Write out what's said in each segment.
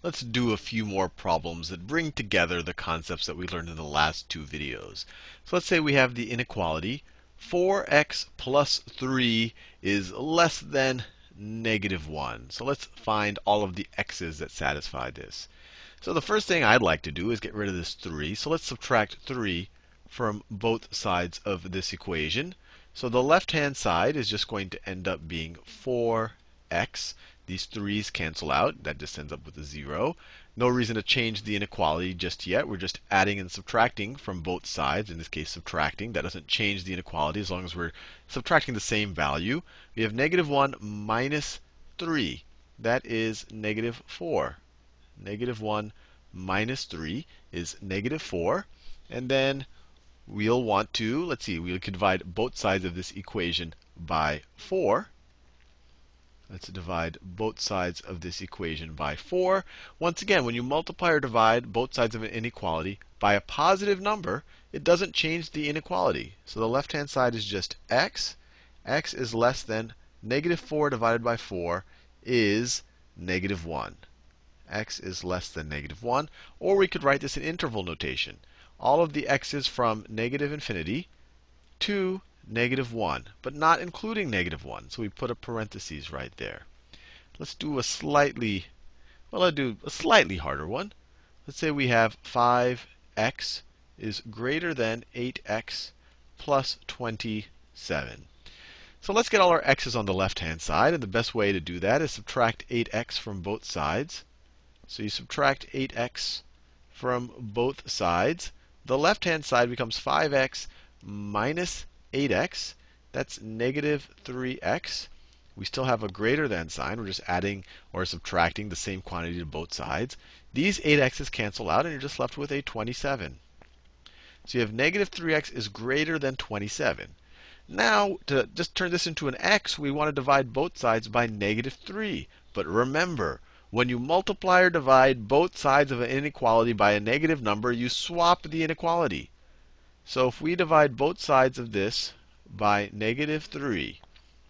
let's do a few more problems that bring together the concepts that we learned in the last two videos. So let's say we have the inequality 4x plus 3 is less than negative 1. So let's find all of the x's that satisfy this. So the first thing I'd like to do is get rid of this 3. So let's subtract 3 from both sides of this equation. So the left-hand side is just going to end up being 4x. These 3's cancel out. That just ends up with a 0. No reason to change the inequality just yet. We're just adding and subtracting from both sides. In this case, subtracting. That doesn't change the inequality as long as we're subtracting the same value. We have negative 1 minus 3. That is negative 4. Negative 1 minus 3 is negative 4. And then we'll want to, let's see, we could divide both sides of this equation by 4. Let's divide both sides of this equation by 4. Once again, when you multiply or divide both sides of an inequality by a positive number, it doesn't change the inequality. So the left-hand side is just x. x is less than negative 4 divided by 4 is negative 1. x is less than negative 1. Or we could write this in interval notation all of the x's from negative infinity to negative 1, but not including negative 1. So we put a parenthesis right there. Let's do a slightly, well, I'll do a slightly harder one. Let's say we have 5x is greater than 8x plus 27. So let's get all our x's on the left-hand side. And the best way to do that is subtract 8x from both sides. So you subtract 8x from both sides the left-hand side becomes 5x minus 8x. That's negative 3x. We still have a greater than sign. We're just adding or subtracting the same quantity to both sides. These 8x's cancel out, and you're just left with a 27. So you have negative 3x is greater than 27. Now, to just turn this into an x, we want to divide both sides by negative 3. But remember, when you multiply or divide both sides of an inequality by a negative number, you swap the inequality. So if we divide both sides of this by negative 3,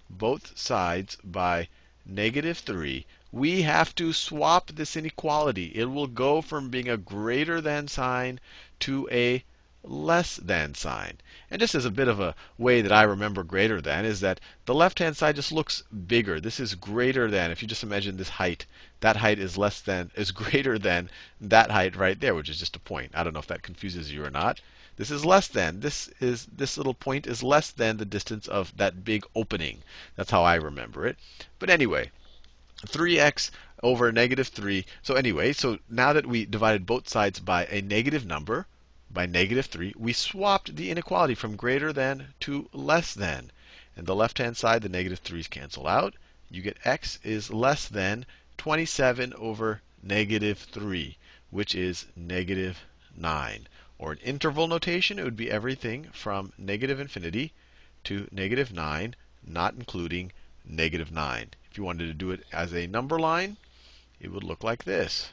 both sides by negative 3, we have to swap this inequality. It will go from being a greater than sign to a less than sign. And just as a bit of a way that I remember greater than is that the left hand side just looks bigger. This is greater than. If you just imagine this height, that height is less than is greater than that height right there, which is just a point. I don't know if that confuses you or not. This is less than. This is this little point is less than the distance of that big opening. That's how I remember it. But anyway, 3x over negative 3. So anyway, so now that we divided both sides by a negative number, by negative 3, we swapped the inequality from greater than to less than. And the left-hand side, the negative 3's cancel out. You get x is less than 27 over negative 3, which is negative 9. Or in interval notation, it would be everything from negative infinity to negative 9, not including negative 9. If you wanted to do it as a number line, it would look like this.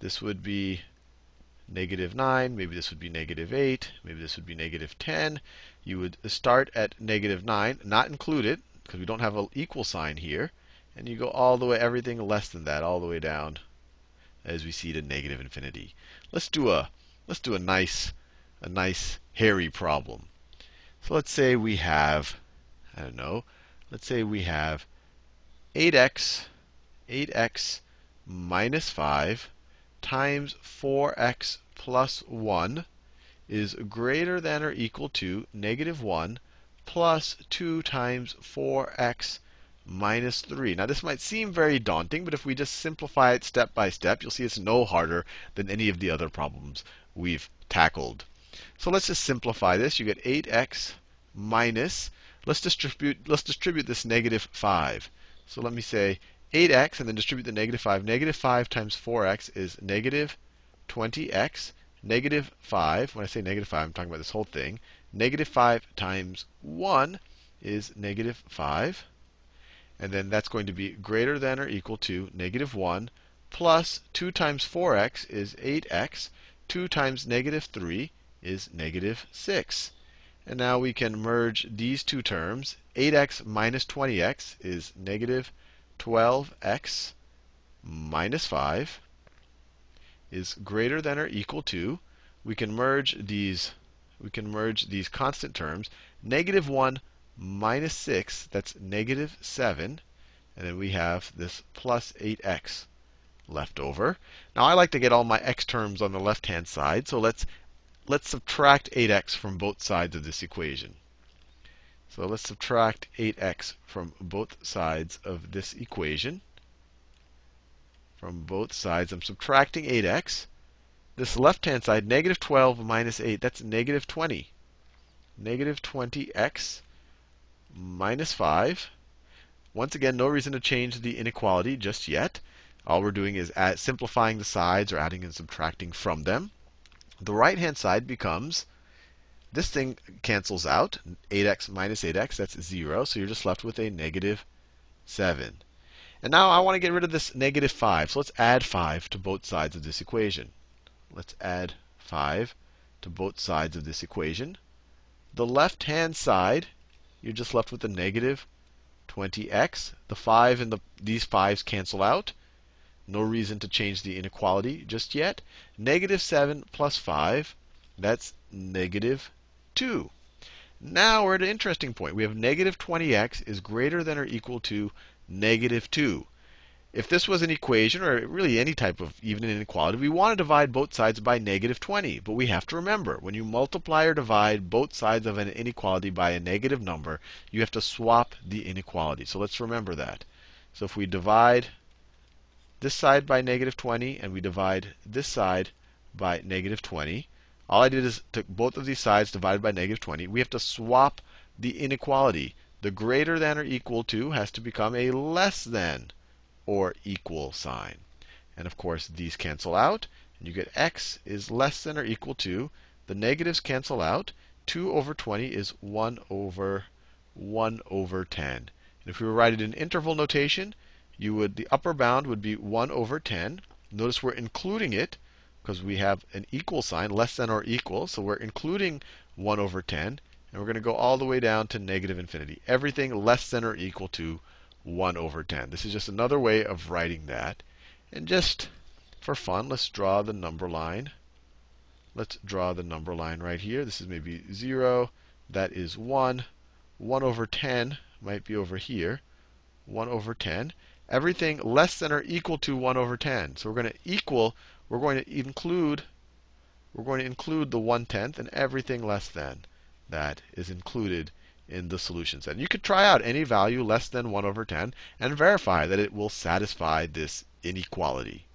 This would be negative 9, maybe this would be negative 8, maybe this would be negative 10. You would start at negative 9, not include it, because we don't have an equal sign here. And you go all the way, everything less than that, all the way down as we see to negative infinity. Let's do a let's do a nice a nice hairy problem. So let's say we have, I don't know, let's say we have 8x, 8x minus 5 times 4x plus 1 is greater than or equal to negative 1 plus 2 times 4x minus 3. Now, this might seem very daunting, but if we just simplify it step by step, you'll see it's no harder than any of the other problems we've tackled. So let's just simplify this. You get 8x minus, let's distribute, let's distribute this negative 5. So let me say 8x and then distribute the negative 5. Negative 5 times 4x is negative 20x. Negative 5, when I say negative 5, I'm talking about this whole thing. Negative 5 times 1 is negative 5. And then that's going to be greater than or equal to negative 1 plus 2 times 4x is 8x. 2 times negative 3 is negative 6. And now we can merge these two terms. 8x minus 20x is negative 12x minus 5 is greater than or equal to, we can merge these we can merge these constant terms. Negative 1 minus 6, that's negative 7. And then we have this plus 8x left over. Now I like to get all my x terms on the left-hand side, so let's let's subtract 8x from both sides of this equation. So let's subtract 8x from both sides of this equation. From both sides, I'm subtracting 8x. This left-hand side, negative 12 minus 8, that's negative 20. Negative 20x minus 5. Once again, no reason to change the inequality just yet. All we're doing is add, simplifying the sides or adding and subtracting from them. The right-hand side becomes, this thing cancels out. 8x minus 8x, that's 0. So you're just left with a negative 7. And now I want to get rid of this negative 5. So let's add 5 to both sides of this equation. Let's add 5 to both sides of this equation. The left-hand side, you're just left with a negative 20x. The 5 and the, these 5's cancel out. No reason to change the inequality just yet. Negative 7 plus 5, that's negative 2. Now we're at an interesting point. We have negative 20x is greater than or equal to negative 2. If this was an equation, or really any type of even an inequality, we want to divide both sides by negative 20. But we have to remember, when you multiply or divide both sides of an inequality by a negative number, you have to swap the inequality. So let's remember that. So if we divide this side by negative 20 and we divide this side by negative 20, all I did is took both of these sides divided by negative 20. We have to swap the inequality. The greater than or equal to has to become a less than or equal sign. And of course, these cancel out. And you get x is less than or equal to, the negatives cancel out. 2 over 20 is 1 over 1 over 10. And if we were writing in interval notation, you would the upper bound would be 1 over 10. Notice we're including it because we have an equal sign, less than or equal. So we're including 1 over 10. And we're going to go all the way down to negative infinity. Everything less than or equal to 1 over 10. This is just another way of writing that. And just for fun, let's draw the number line. Let's draw the number line right here. This is maybe 0. That is 1. 1 over 10 might be over here. 1 over 10. Everything less than or equal to 1 over 10. So we're going to equal, we're going to include, we're going to include the 1 tenth and everything less than that is included in the solution set. And you could try out any value less than 1 over 10 and verify that it will satisfy this inequality.